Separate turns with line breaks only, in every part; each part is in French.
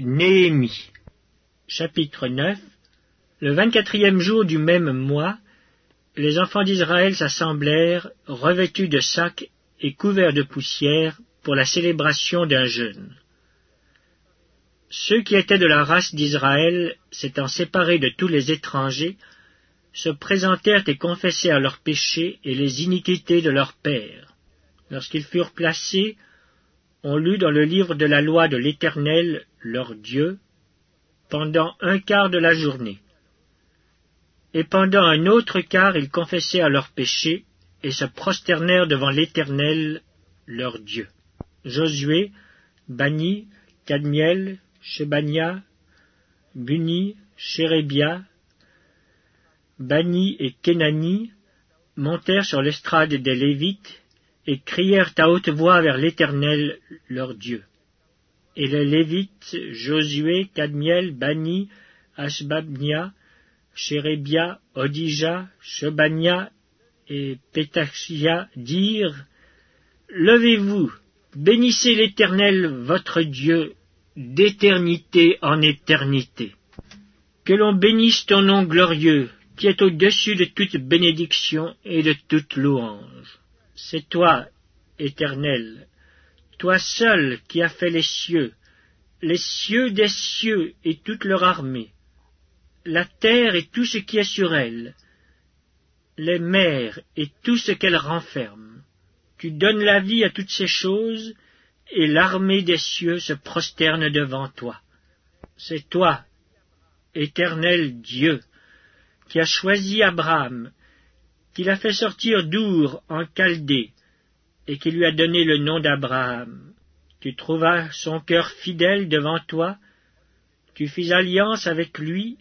Néhémie Chapitre 9 Le vingt-quatrième jour du même mois, les enfants d'Israël s'assemblèrent, revêtus de sacs et couverts de poussière, pour la célébration d'un jeûne. Ceux qui étaient de la race d'Israël, s'étant séparés de tous les étrangers, se présentèrent et confessèrent leurs péchés et les iniquités de leurs pères. Lorsqu'ils furent placés, on lut dans le livre de la loi de l'Éternel, leur Dieu, pendant un quart de la journée. Et pendant un autre quart, ils confessèrent leurs péchés et se prosternèrent devant l'Éternel, leur Dieu. Josué, Bani, Cadmiel, Shebania, Buni, Chérébia, Bani et Kenani montèrent sur l'estrade des Lévites et crièrent à haute voix vers l'Éternel leur Dieu. Et les Lévites, Josué, Cadmiel, Bani, Ashbabnia, Chérébia, Odija, Shebania et Pétachia dirent Levez-vous, bénissez l'Éternel votre Dieu d'éternité en éternité. Que l'on bénisse ton nom glorieux, qui est au-dessus de toute bénédiction et de toute louange. C'est toi, Éternel, toi seul qui as fait les cieux, les cieux des cieux et toute leur armée, la terre et tout ce qui est sur elle, les mers et tout ce qu'elles renferment. Tu donnes la vie à toutes ces choses, et l'armée des cieux se prosterne devant toi. C'est toi, éternel Dieu, qui as choisi Abraham qui l'a fait sortir d'Our en Chaldée, et qui lui a donné le nom d'Abraham. Tu trouvas son cœur fidèle devant toi, tu fis alliance avec lui,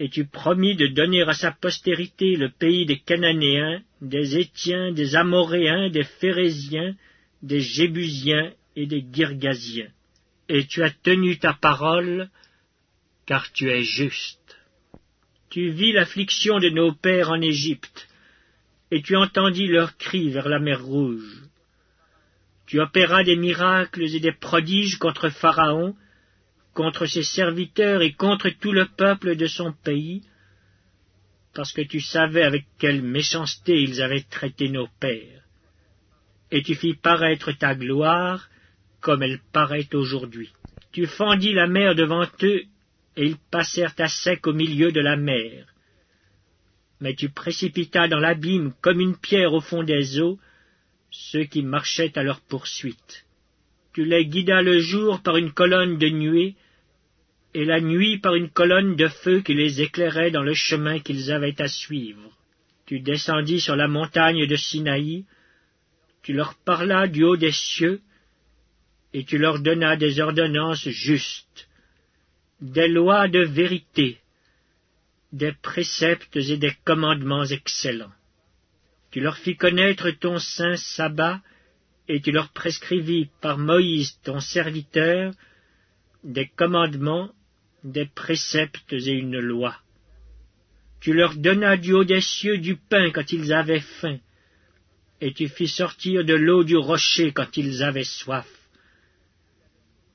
et tu promis de donner à sa postérité le pays des Cananéens, des Étiens, des Amoréens, des Phérésiens, des Jébusiens et des Girgasiens. Et tu as tenu ta parole, car tu es juste. Tu vis l'affliction de nos pères en Égypte, et tu entendis leurs cris vers la mer Rouge. Tu opéras des miracles et des prodiges contre Pharaon, contre ses serviteurs et contre tout le peuple de son pays, parce que tu savais avec quelle méchanceté ils avaient traité nos pères. Et tu fis paraître ta gloire comme elle paraît aujourd'hui. Tu fendis la mer devant eux, et ils passèrent à sec au milieu de la mer mais tu précipitas dans l'abîme comme une pierre au fond des eaux ceux qui marchaient à leur poursuite. Tu les guidas le jour par une colonne de nuée, et la nuit par une colonne de feu qui les éclairait dans le chemin qu'ils avaient à suivre. Tu descendis sur la montagne de Sinaï, tu leur parlas du haut des cieux, et tu leur donnas des ordonnances justes, des lois de vérité, des préceptes et des commandements excellents. Tu leur fis connaître ton saint sabbat, et tu leur prescrivis par Moïse ton serviteur des commandements, des préceptes et une loi. Tu leur donnas du haut des cieux du pain quand ils avaient faim, et tu fis sortir de l'eau du rocher quand ils avaient soif.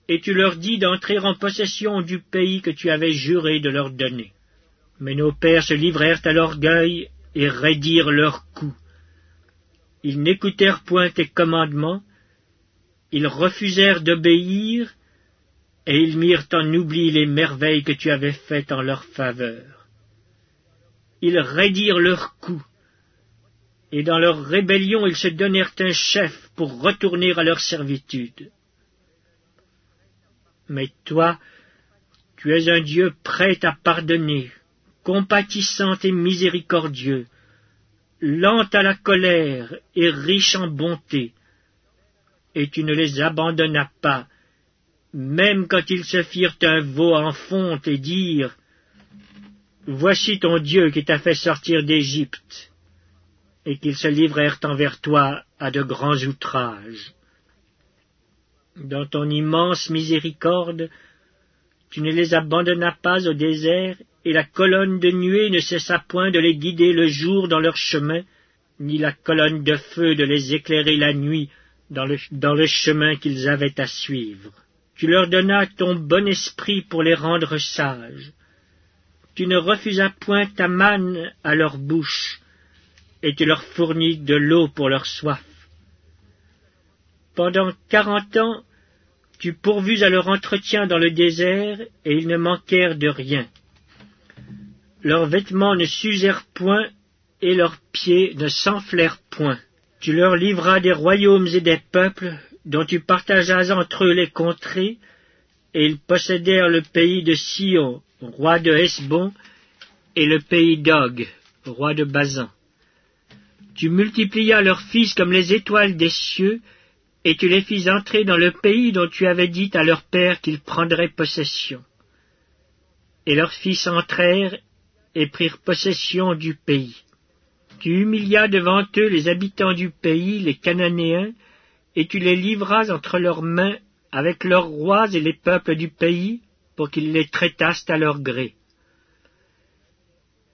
Et tu leur dis d'entrer en possession du pays que tu avais juré de leur donner. Mais nos pères se livrèrent à l'orgueil et raidirent leurs coups. Ils n'écoutèrent point tes commandements, ils refusèrent d'obéir, et ils mirent en oubli les merveilles que tu avais faites en leur faveur. Ils raidirent leurs coups, et dans leur rébellion ils se donnèrent un chef pour retourner à leur servitude. Mais toi, tu es un Dieu prêt à pardonner, compatissant et miséricordieux, lent à la colère et riche en bonté, et tu ne les abandonnas pas, même quand ils se firent un veau en fonte et dirent Voici ton Dieu qui t'a fait sortir d'Égypte, et qu'ils se livrèrent envers toi à de grands outrages. Dans ton immense miséricorde, tu ne les abandonnas pas au désert et la colonne de nuée ne cessa point de les guider le jour dans leur chemin, ni la colonne de feu de les éclairer la nuit dans le, chemin qu'ils avaient à suivre. Tu leur donnas ton bon esprit pour les rendre sages. Tu ne refusas point ta manne à leur bouche, et tu leur fournis de l'eau pour leur soif. Pendant quarante ans, tu pourvus à leur entretien dans le désert, et ils ne manquèrent de rien. Leurs vêtements ne s'usèrent point, et leurs pieds ne s'enflèrent point. Tu leur livras des royaumes et des peuples, dont tu partageas entre eux les contrées, et ils possédèrent le pays de Sion, roi de Hesbon, et le pays d'Og, roi de Bazan. Tu multiplias leurs fils comme les étoiles des cieux, et tu les fis entrer dans le pays dont tu avais dit à leur père qu'ils prendraient possession. Et leurs fils entrèrent et prirent possession du pays. Tu humilias devant eux les habitants du pays, les Cananéens, et tu les livras entre leurs mains avec leurs rois et les peuples du pays, pour qu'ils les traitassent à leur gré.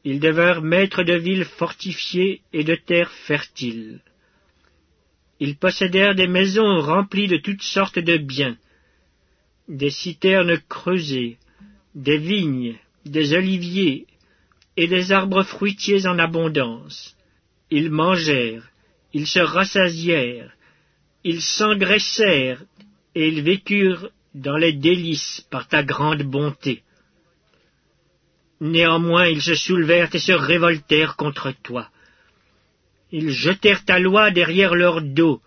Ils devinrent maîtres de villes fortifiées et de terres fertiles. Ils possédèrent des maisons remplies de toutes sortes de biens, des citernes creusées, des vignes, des oliviers et des arbres fruitiers en abondance. Ils mangèrent, ils se rassasièrent, ils s'engraissèrent, et ils vécurent dans les délices par ta grande bonté. Néanmoins ils se soulevèrent et se révoltèrent contre toi. Ils jetèrent ta loi derrière leur dos.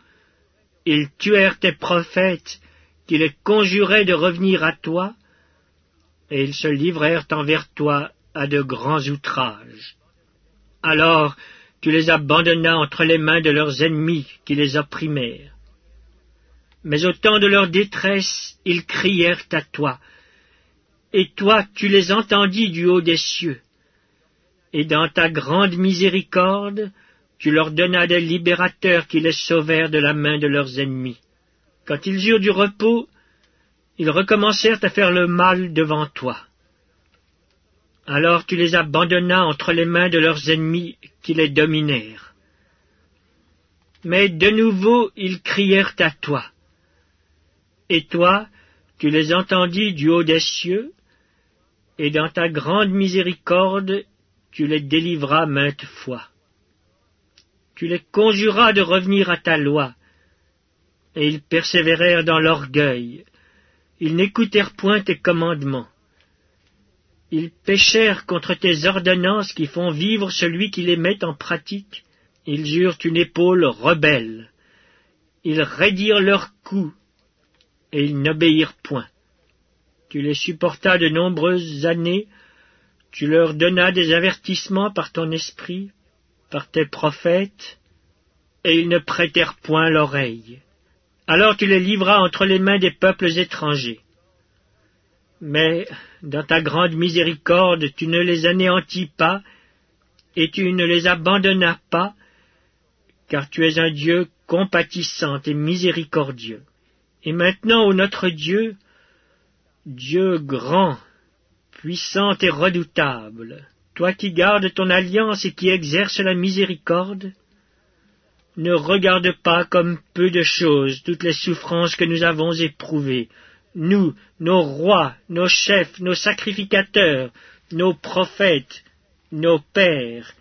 Ils tuèrent tes prophètes qui les conjuraient de revenir à toi, et ils se livrèrent envers toi à de grands outrages. Alors tu les abandonnas entre les mains de leurs ennemis qui les opprimèrent. Mais au temps de leur détresse, ils crièrent à toi, et toi tu les entendis du haut des cieux. Et dans ta grande miséricorde, tu leur donnas des libérateurs qui les sauvèrent de la main de leurs ennemis. Quand ils eurent du repos, ils recommencèrent à faire le mal devant toi. Alors tu les abandonnas entre les mains de leurs ennemis qui les dominèrent. Mais de nouveau ils crièrent à toi. Et toi, tu les entendis du haut des cieux, et dans ta grande miséricorde, tu les délivras maintes fois. Tu les conjuras de revenir à ta loi, et ils persévérèrent dans l'orgueil. Ils n'écoutèrent point tes commandements. Ils péchèrent contre tes ordonnances qui font vivre celui qui les met en pratique. Ils eurent une épaule rebelle. Ils raidirent leur cou, et ils n'obéirent point. Tu les supportas de nombreuses années, tu leur donnas des avertissements par ton esprit, par tes prophètes, et ils ne prêtèrent point l'oreille. Alors tu les livras entre les mains des peuples étrangers. Mais dans ta grande miséricorde tu ne les anéantis pas, et tu ne les abandonnas pas, car tu es un Dieu compatissant et miséricordieux. Et maintenant, ô notre Dieu, Dieu grand, puissant et redoutable, toi qui gardes ton alliance et qui exerces la miséricorde, ne regarde pas comme peu de choses toutes les souffrances que nous avons éprouvées, nous, nos rois, nos chefs, nos sacrificateurs, nos prophètes, nos pères,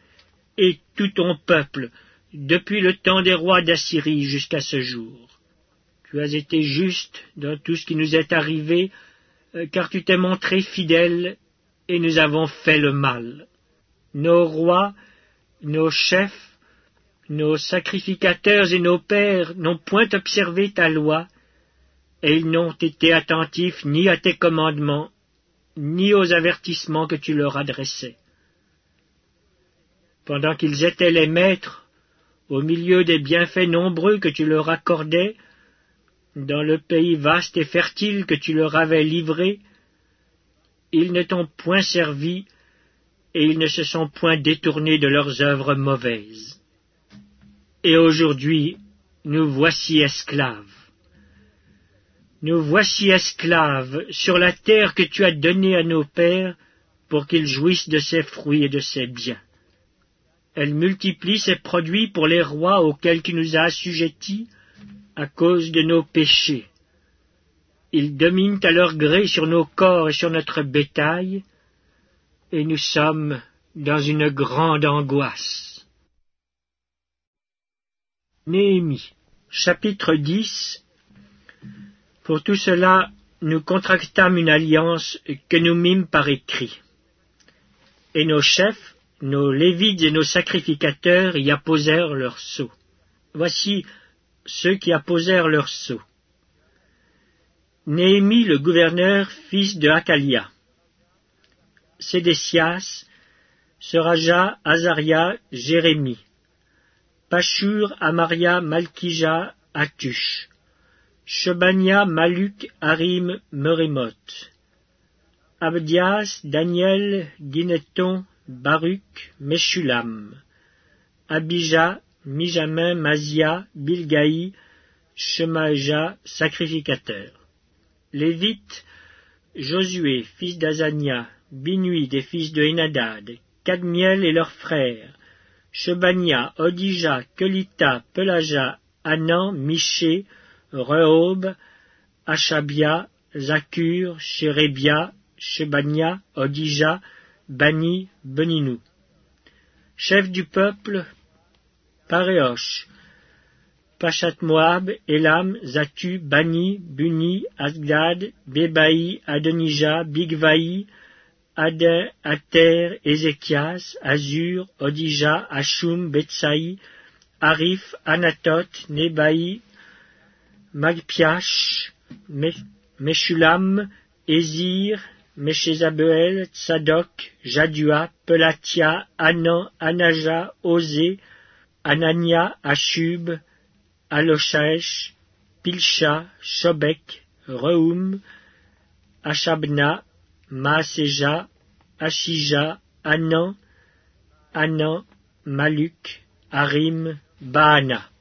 et tout ton peuple, depuis le temps des rois d'Assyrie jusqu'à ce jour. Tu as été juste dans tout ce qui nous est arrivé euh, car tu t'es montré fidèle et nous avons fait le mal. Nos rois, nos chefs, nos sacrificateurs et nos pères n'ont point observé ta loi, et ils n'ont été attentifs ni à tes commandements, ni aux avertissements que tu leur adressais. Pendant qu'ils étaient les maîtres, au milieu des bienfaits nombreux que tu leur accordais, dans le pays vaste et fertile que tu leur avais livré, ils ne t'ont point servi, et ils ne se sont point détournés de leurs œuvres mauvaises. Et aujourd'hui, nous voici esclaves. Nous voici esclaves sur la terre que tu as donnée à nos pères pour qu'ils jouissent de ses fruits et de ses biens. Elle multiplie ses produits pour les rois auxquels tu nous as assujettis, à cause de nos péchés. Ils dominent à leur gré sur nos corps et sur notre bétail, et nous sommes dans une grande angoisse. Néhémie, chapitre 10 Pour tout cela, nous contractâmes une alliance que nous mîmes par écrit. Et nos chefs, nos lévites et nos sacrificateurs y apposèrent leurs sceaux. Voici ceux qui apposèrent leurs sceaux. Néhémie le gouverneur, fils de Hakalia. Sédécias, Seraja, Azaria, Jérémie. Pachur, Amaria, Malkija, Atush. Shebania, Maluk, Harim, Merémoth. Abdias, Daniel, Guineton, Baruch, Meshulam. Abijah, Mijamin, Mazia, Bilgaï, Shemaja, sacrificateur. Lévite, Josué, fils d'Azania, Binui des fils de Enadad, Cadmiel et leurs frères, Shebania, Odija, Kelita, Pelaja, Anan, Miché, Rehob, Achabia, Zakur, Shérébia, Shebania, Odija, Bani, Beninou. Chef du peuple, Paréosh, Pachat Moab, Elam, Zatu, Bani, Buni, Asgad, Bebaï, Adonija, Bigvaï, Adin, Ater, Ézéchias, Azur, Odija, Ashum, Betsaï, Arif, Anatot, Nebaï, Magpiash, Meshulam, Ezir, Meshezabel, Tsadok, Jadua, Pelatia, Anan, Anaja, Osé, Anania, Ashub, Aloshaesh, Pilcha, Shobek, Reum, Ashabna, Maaseja, Ashija, Anan, Anan, Maluk, Harim, Baana.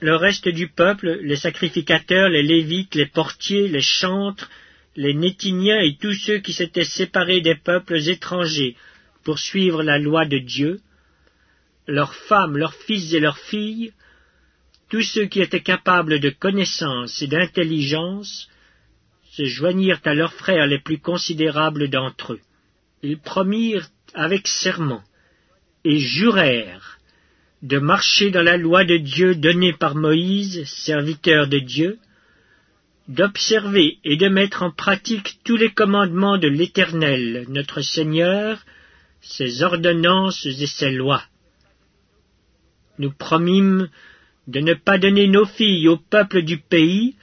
Le reste du peuple, les sacrificateurs, les lévites, les portiers, les chantres, les Nétiniens et tous ceux qui s'étaient séparés des peuples étrangers pour suivre la loi de Dieu, leurs femmes, leurs fils et leurs filles, tous ceux qui étaient capables de connaissance et d'intelligence se joignirent à leurs frères les plus considérables d'entre eux. Ils promirent avec serment et jurèrent de marcher dans la loi de Dieu donnée par Moïse, serviteur de Dieu, d'observer et de mettre en pratique tous les commandements de l'Éternel, notre Seigneur, ses ordonnances et ses lois. Nous promîmes de ne pas donner nos filles au peuple du pays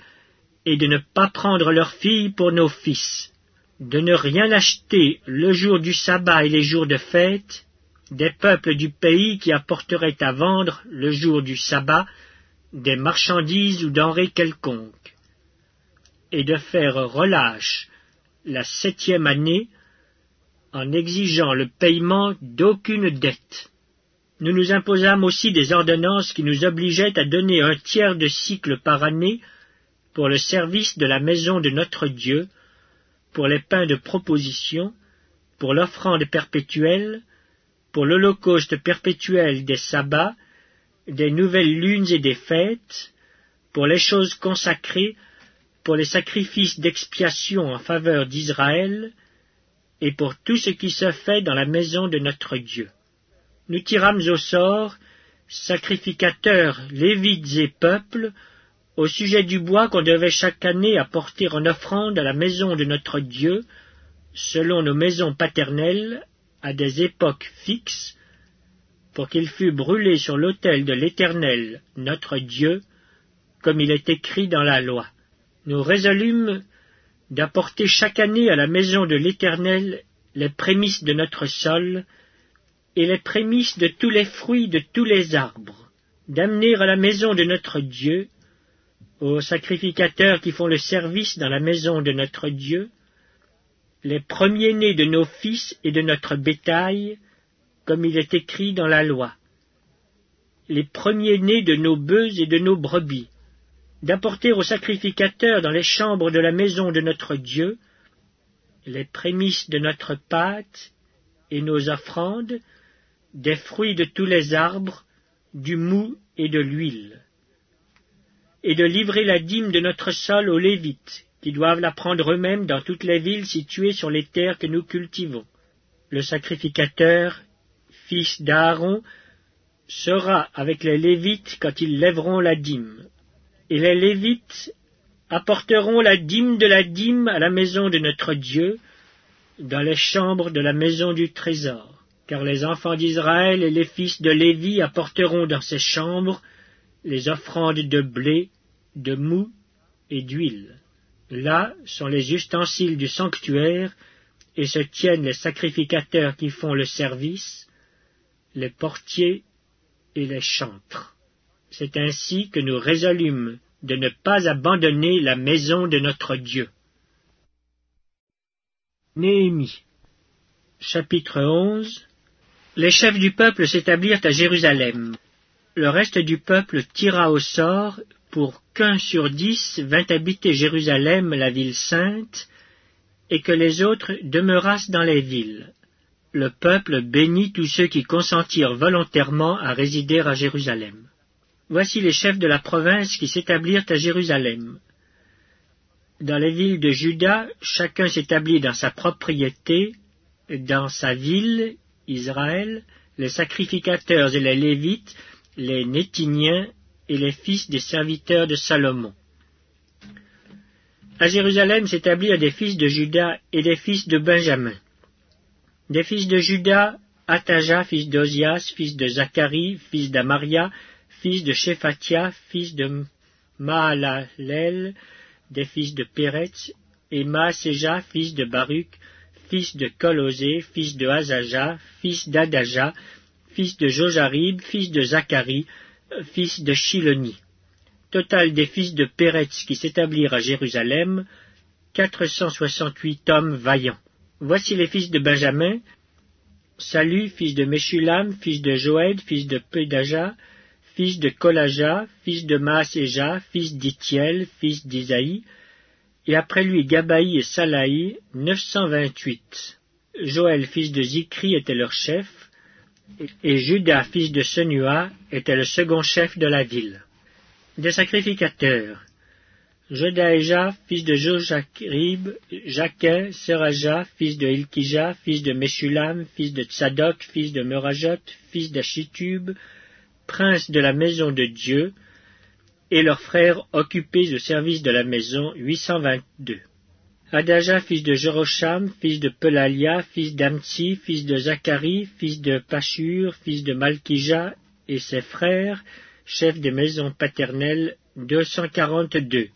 et de ne pas prendre leurs filles pour nos fils, de ne rien acheter le jour du sabbat et les jours de fête des peuples du pays qui apporteraient à vendre le jour du sabbat des marchandises ou denrées quelconques, et de faire relâche la septième année en exigeant le paiement d'aucune dette. Nous nous imposâmes aussi des ordonnances qui nous obligeaient à donner un tiers de cycle par année pour le service de la maison de notre Dieu, pour les pains de proposition, pour l'offrande perpétuelle, pour l'holocauste perpétuel des sabbats, des nouvelles lunes et des fêtes, pour les choses consacrées, pour les sacrifices d'expiation en faveur d'Israël, et pour tout ce qui se fait dans la maison de notre Dieu. Nous tirâmes au sort, sacrificateurs, lévites et peuples, au sujet du bois qu'on devait chaque année apporter en offrande à la maison de notre Dieu, selon nos maisons paternelles, à des époques fixes, pour qu'il fût brûlé sur l'autel de l'Éternel, notre Dieu, comme il est écrit dans la loi. Nous résolûmes d'apporter chaque année à la maison de l'Éternel les prémices de notre sol et les prémices de tous les fruits de tous les arbres, d'amener à la maison de notre Dieu aux sacrificateurs qui font le service dans la maison de notre Dieu, les premiers-nés de nos fils et de notre bétail, comme il est écrit dans la loi, les premiers-nés de nos bœufs et de nos brebis, d'apporter aux sacrificateurs dans les chambres de la maison de notre Dieu les prémices de notre pâte et nos offrandes, des fruits de tous les arbres, du mou et de l'huile et de livrer la dîme de notre sol aux Lévites, qui doivent la prendre eux-mêmes dans toutes les villes situées sur les terres que nous cultivons. Le sacrificateur, fils d'Aaron, sera avec les Lévites quand ils lèveront la dîme. Et les Lévites apporteront la dîme de la dîme à la maison de notre Dieu, dans les chambres de la maison du trésor, car les enfants d'Israël et les fils de Lévi apporteront dans ces chambres les offrandes de blé, de mou et d'huile. Là sont les ustensiles du sanctuaire, et se tiennent les sacrificateurs qui font le service, les portiers et les chantres. C'est ainsi que nous résolûmes de ne pas abandonner la maison de notre Dieu. Néhémie Chapitre 11 Les chefs du peuple s'établirent à Jérusalem. Le reste du peuple tira au sort pour qu'un sur dix vint habiter Jérusalem, la ville sainte, et que les autres demeurassent dans les villes le peuple bénit tous ceux qui consentirent volontairement à résider à Jérusalem. Voici les chefs de la province qui s'établirent à Jérusalem. Dans les villes de Juda, chacun s'établit dans sa propriété, dans sa ville, Israël, les sacrificateurs et les Lévites, les Nétiniens et les fils des serviteurs de Salomon. À Jérusalem s'établirent des fils de Juda et des fils de Benjamin. Des fils de Judas, Ataja, fils d'Ozias, fils de Zacharie, fils d'Amaria, fils de Shephatia, fils de Maalalel, des fils de Péretz, et Maaseja, fils de Baruch, fils de Colosé, fils de Azaja, fils d'Adaja, fils de Jojarib, fils de Zacharie, fils de Shiloni. Total des fils de Péretz qui s'établirent à Jérusalem, quatre cent soixante-huit hommes vaillants. Voici les fils de Benjamin, Salut, fils de Meshulam, fils de Joëd, fils de Pedaja, fils de Kolaja, fils de Maaseja, fils d'Itiel, fils d'Isaïe, et après lui Gabaï et Salaï, 928. Joël, fils de Zikri, était leur chef, et Judas, fils de Senua, était le second chef de la ville. Des sacrificateurs, Jodaéja, fils de Jojarib, Jaquin, Seraja, fils de Ilkija, fils de Meshulam, fils de Tsadok, fils de Merajot, fils d'Achitub, prince de la maison de Dieu, et leurs frères occupés au service de la maison, 822. Adaja, fils de Jerosham, fils de Pelalia, fils d'Amtsi, fils de Zacharie, fils de Pachur, fils de Malkija, et ses frères, chefs des maisons paternelles, 242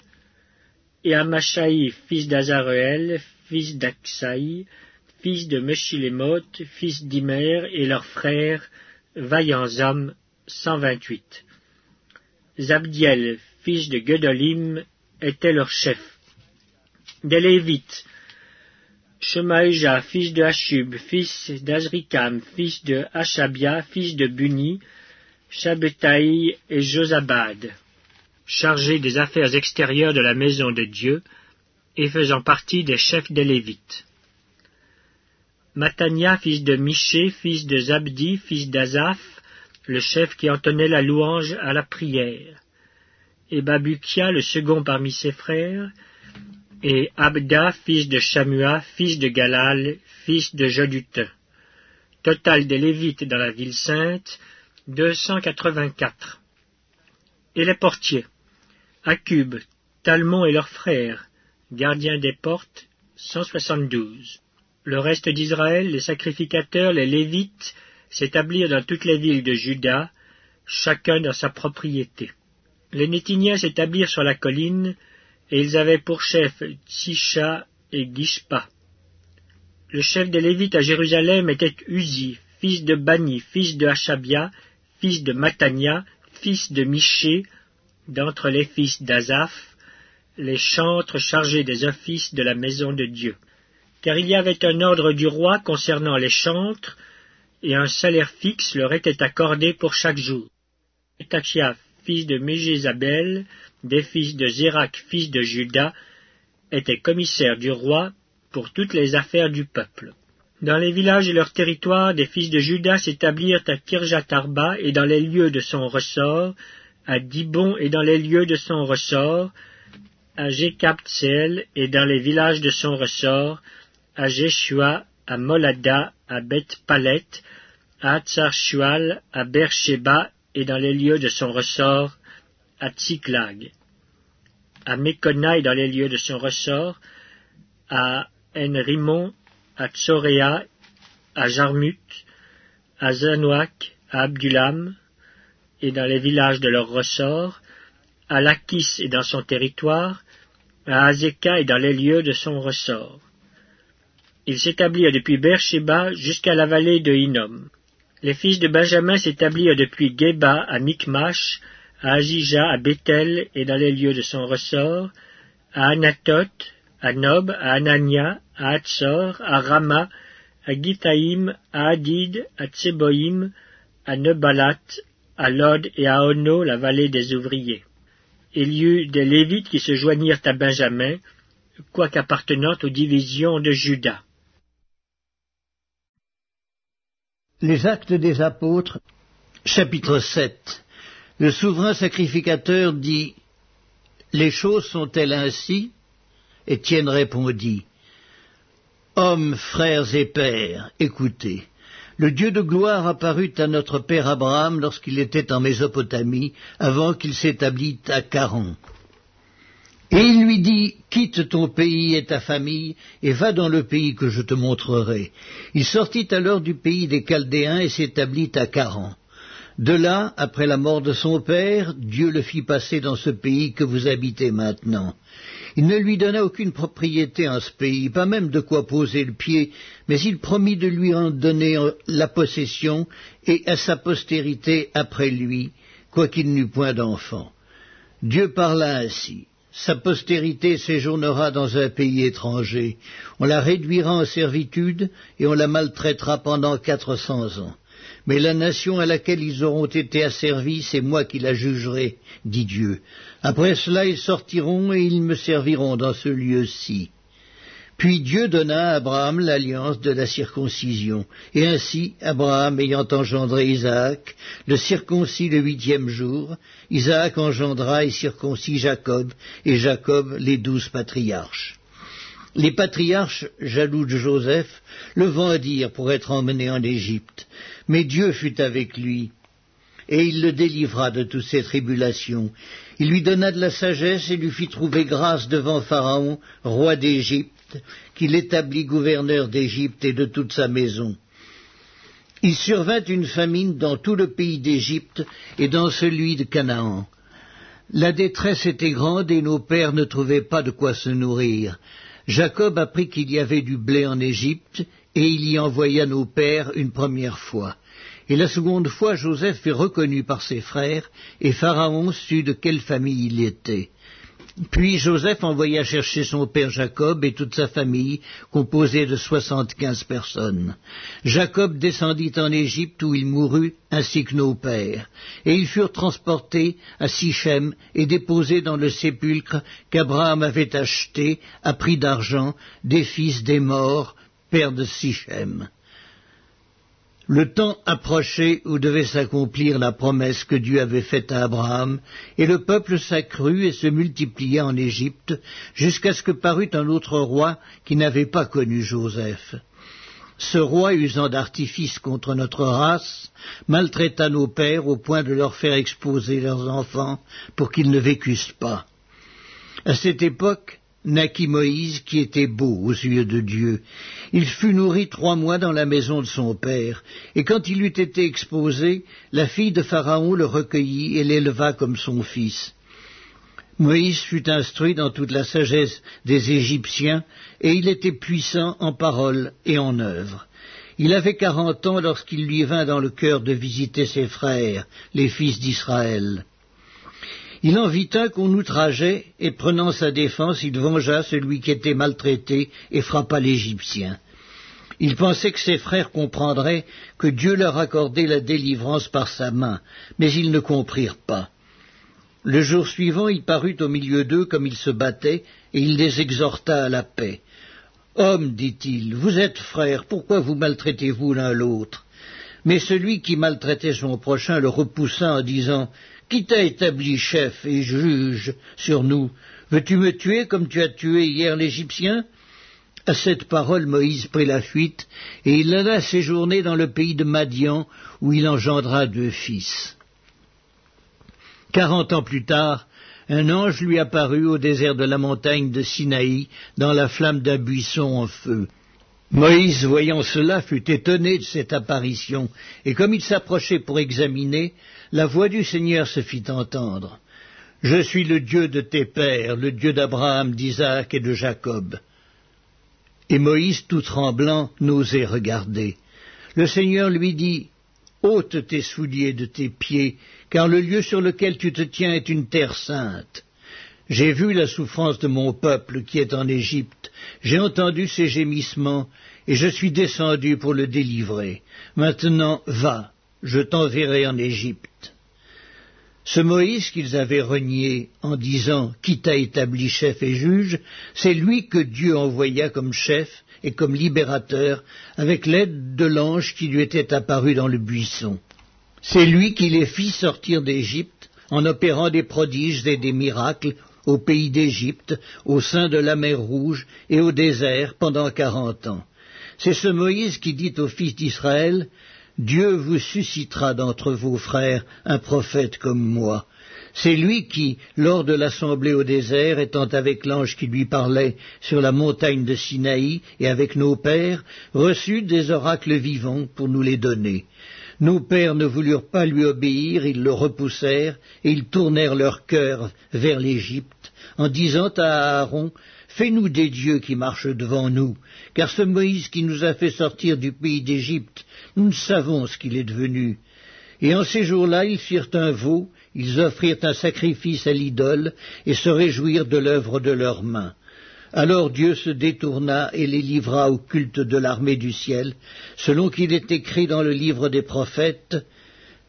et Amashai, fils d'Azareel, fils d'Aksaï, fils de Meshilemoth, fils d'Imer, et leurs frères, vaillants hommes, 128. Zabdiel, fils de Gedolim, était leur chef. Des Lévites, Shemaïja, fils de Hashub, fils d'Azrikam, fils de Hashabia, fils de Buni, Shabetaï et Josabad chargé des affaires extérieures de la maison de Dieu et faisant partie des chefs des Lévites. Matania, fils de Miché, fils de Zabdi, fils d'Azaph, le chef qui entonnait la louange à la prière, et Babukia, le second parmi ses frères, et Abda, fils de Shamua, fils de Galal, fils de Jodutin. Total des Lévites dans la ville sainte, 284. Et les portiers. Acub, Talmon et leurs frères, gardiens des portes, 172. Le reste d'Israël, les sacrificateurs, les Lévites, s'établirent dans toutes les villes de Juda, chacun dans sa propriété. Les Nétiniens s'établirent sur la colline, et ils avaient pour chef Tsisha et Gishpa. Le chef des Lévites à Jérusalem était Uzi, fils de Bani, fils de Hashabia, fils de Matania, fils de Miché, d'entre les fils d'Azaph, les chantres chargés des offices de la maison de Dieu. Car il y avait un ordre du roi concernant les chantres, et un salaire fixe leur était accordé pour chaque jour. Fils de Mégézabel, des fils de Zérak, fils de Juda, était commissaire du roi pour toutes les affaires du peuple. Dans les villages et leurs territoires, des fils de Juda s'établirent à Kirjatarba et dans les lieux de son ressort, à Dibon et dans les lieux de son ressort, à Jékaptseel et dans les villages de son ressort, à Jeshua, à Molada, à Beth Palet, à Tsarshual, à Beersheba et dans les lieux de son ressort, à Tsiklag, à Mekona et dans les lieux de son ressort, à Enrimon, à Tsorea, à Jarmut, à Zanoak, à Abdulam, et dans les villages de leur ressort, à Lachis et dans son territoire, à Azeka et dans les lieux de son ressort. Ils s'établirent depuis Beersheba jusqu'à la vallée de Hinnom. Les fils de Benjamin s'établirent depuis Geba à Micmash, à Ajija, à Bethel et dans les lieux de son ressort, à Anatoth, à Nob, à Anania, à Hatzor, à Rama, à Githaïm, à Hadid, à Tseboïm, à Nebalat, à Lod et à Ono, la vallée des ouvriers. Il y eut des Lévites qui se joignirent à Benjamin, quoique appartenant aux divisions de Juda.
Les actes des apôtres, chapitre 7. Le souverain sacrificateur dit Les choses sont-elles ainsi? Étienne répondit Hommes, frères et pères, écoutez. Le Dieu de gloire apparut à notre père Abraham lorsqu'il était en Mésopotamie, avant qu'il s'établît à Caron. Et il lui dit, quitte ton pays et ta famille, et va dans le pays que je te montrerai. Il sortit alors du pays des Chaldéens et s'établit à Caran. De là, après la mort de son père, Dieu le fit passer dans ce pays que vous habitez maintenant. Il ne lui donna aucune propriété en ce pays, pas même de quoi poser le pied, mais il promit de lui en donner la possession et à sa postérité après lui, quoiqu'il n'eût point d'enfant. Dieu parla ainsi. Sa postérité séjournera dans un pays étranger. On la réduira en servitude et on la maltraitera pendant quatre cents ans. Mais la nation à laquelle ils auront été asservis, c'est moi qui la jugerai, dit Dieu. Après cela, ils sortiront et ils me serviront dans ce lieu-ci. Puis Dieu donna à Abraham l'alliance de la circoncision. Et ainsi, Abraham ayant engendré Isaac, le circoncis le huitième jour, Isaac engendra et circoncis Jacob, et Jacob les douze patriarches. Les patriarches, jaloux de Joseph, le vont à dire pour être emmené en Égypte. Mais Dieu fut avec lui, et il le délivra de toutes ses tribulations. Il lui donna de la sagesse et lui fit trouver grâce devant Pharaon, roi d'Égypte, qu'il établit gouverneur d'Égypte et de toute sa maison. Il survint une famine dans tout le pays d'Égypte et dans celui de Canaan. La détresse était grande et nos pères ne trouvaient pas de quoi se nourrir. Jacob apprit qu'il y avait du blé en Égypte et il y envoya nos pères une première fois. Et la seconde fois, Joseph fut reconnu par ses frères, et Pharaon sut de quelle famille il était. Puis Joseph envoya chercher son père Jacob et toute sa famille, composée de soixante-quinze personnes. Jacob descendit en Égypte où il mourut, ainsi que nos pères, et ils furent transportés à Sichem et déposés dans le sépulcre qu'Abraham avait acheté à prix d'argent des fils des morts père de Sichem. Le temps approchait où devait s'accomplir la promesse que Dieu avait faite à Abraham, et le peuple s'accrut et se multiplia en Égypte, jusqu'à ce que parut un autre roi qui n'avait pas connu Joseph. Ce roi, usant d'artifice contre notre race, maltraita nos pères au point de leur faire exposer leurs enfants pour qu'ils ne vécussent pas. À cette époque, naquit Moïse qui était beau aux yeux de Dieu. Il fut nourri trois mois dans la maison de son père, et quand il eut été exposé, la fille de Pharaon le recueillit et l'éleva comme son fils. Moïse fut instruit dans toute la sagesse des Égyptiens, et il était puissant en parole et en œuvre. Il avait quarante ans lorsqu'il lui vint dans le cœur de visiter ses frères, les fils d'Israël. Il en vit un qu'on outrageait, et prenant sa défense, il vengea celui qui était maltraité et frappa l'Égyptien. Il pensait que ses frères comprendraient que Dieu leur accordait la délivrance par sa main, mais ils ne comprirent pas. Le jour suivant, il parut au milieu d'eux comme il se battait, et il les exhorta à la paix. Hommes, dit-il, vous êtes frères, pourquoi vous maltraitez-vous l'un l'autre? Mais celui qui maltraitait son prochain le repoussa en disant qui t'a établi chef et juge sur nous? Veux-tu me tuer comme tu as tué hier l'Égyptien? À cette parole, Moïse prit la fuite, et il alla séjourner dans le pays de Madian, où il engendra deux fils. Quarante ans plus tard, un ange lui apparut au désert de la montagne de Sinaï, dans la flamme d'un buisson en feu. Moïse, voyant cela, fut étonné de cette apparition, et comme il s'approchait pour examiner, la voix du Seigneur se fit entendre. Je suis le Dieu de tes pères, le Dieu d'Abraham, d'Isaac et de Jacob. Et Moïse, tout tremblant, n'osait regarder. Le Seigneur lui dit, ôte tes souliers de tes pieds, car le lieu sur lequel tu te tiens est une terre sainte. J'ai vu la souffrance de mon peuple qui est en Égypte, j'ai entendu ses gémissements, et je suis descendu pour le délivrer. Maintenant, va, je t'enverrai en Égypte. Ce Moïse qu'ils avaient renié en disant Qui t'a établi chef et juge, c'est lui que Dieu envoya comme chef et comme libérateur avec l'aide de l'ange qui lui était apparu dans le buisson. C'est lui qui les fit sortir d'Égypte en opérant des prodiges et des miracles au pays d'Égypte, au sein de la mer Rouge et au désert pendant quarante ans. C'est ce Moïse qui dit aux fils d'Israël Dieu vous suscitera d'entre vos frères un prophète comme moi. C'est lui qui, lors de l'assemblée au désert, étant avec l'ange qui lui parlait sur la montagne de Sinaï et avec nos pères, reçut des oracles vivants pour nous les donner. Nos pères ne voulurent pas lui obéir, ils le repoussèrent, et ils tournèrent leur cœur vers l'Égypte, en disant à Aaron, Fais-nous des dieux qui marchent devant nous, car ce Moïse qui nous a fait sortir du pays d'Égypte, nous ne savons ce qu'il est devenu. Et en ces jours-là, ils firent un veau, ils offrirent un sacrifice à l'idole, et se réjouirent de l'œuvre de leurs mains. Alors Dieu se détourna et les livra au culte de l'armée du ciel, selon qu'il est écrit dans le livre des prophètes,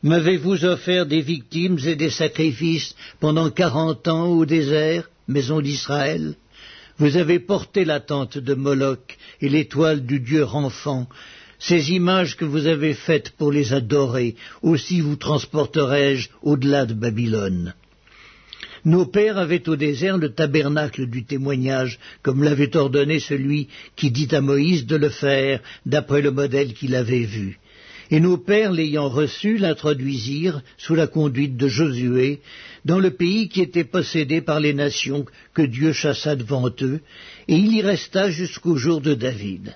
M'avez-vous offert des victimes et des sacrifices pendant quarante ans au désert, maison d'Israël vous avez porté la tente de Moloch et l'étoile du dieu Renfant, ces images que vous avez faites pour les adorer, aussi vous transporterai-je au-delà de Babylone. Nos pères avaient au désert le tabernacle du témoignage, comme l'avait ordonné celui qui dit à Moïse de le faire, d'après le modèle qu'il avait vu. Et nos pères, l'ayant reçu, l'introduisirent, sous la conduite de Josué, dans le pays qui était possédé par les nations que Dieu chassa devant eux, et il y resta jusqu'au jour de David.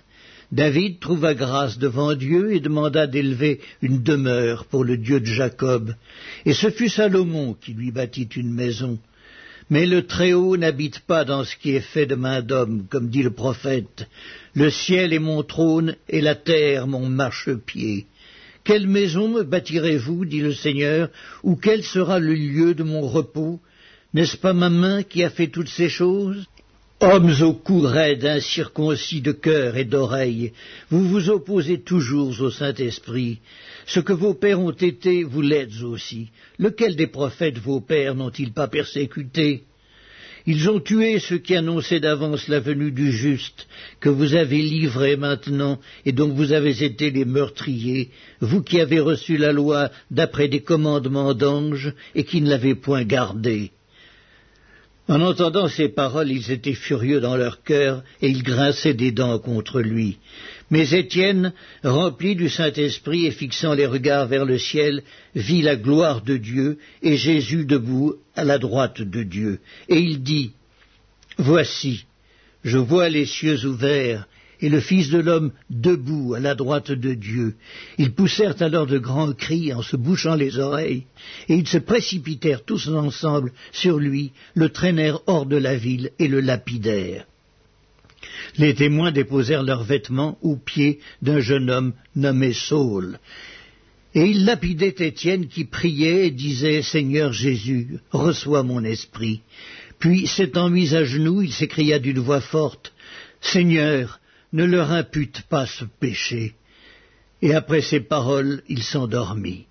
David trouva grâce devant Dieu et demanda d'élever une demeure pour le Dieu de Jacob, et ce fut Salomon qui lui bâtit une maison. Mais le Très-Haut n'habite pas dans ce qui est fait de main d'homme, comme dit le prophète. Le ciel est mon trône et la terre mon marchepied. Quelle maison me bâtirez-vous, dit le Seigneur, ou quel sera le lieu de mon repos? N'est-ce pas ma main qui a fait toutes ces choses? Hommes au cou raide, incirconcis de cœur et d'oreille, vous vous opposez toujours au Saint-Esprit. Ce que vos pères ont été, vous l'êtes aussi. Lequel des prophètes vos pères n'ont-ils pas persécuté ils ont tué ceux qui annonçaient d'avance la venue du juste, que vous avez livré maintenant, et dont vous avez été les meurtriers, vous qui avez reçu la loi d'après des commandements d'anges, et qui ne l'avez point gardée. En entendant ces paroles, ils étaient furieux dans leur cœur, et ils grinçaient des dents contre lui. Mais Étienne, rempli du Saint-Esprit et fixant les regards vers le ciel, vit la gloire de Dieu et Jésus debout à la droite de Dieu. Et il dit, Voici, je vois les cieux ouverts et le Fils de l'homme debout à la droite de Dieu. Ils poussèrent alors de grands cris en se bouchant les oreilles, et ils se précipitèrent tous ensemble sur lui, le traînèrent hors de la ville et le lapidèrent les témoins déposèrent leurs vêtements aux pieds d'un jeune homme nommé Saul. Et ils lapidaient Étienne qui priait et disait Seigneur Jésus, reçois mon esprit. Puis, s'étant mis à genoux, il s'écria d'une voix forte Seigneur, ne leur impute pas ce péché. Et après ces paroles, il s'endormit.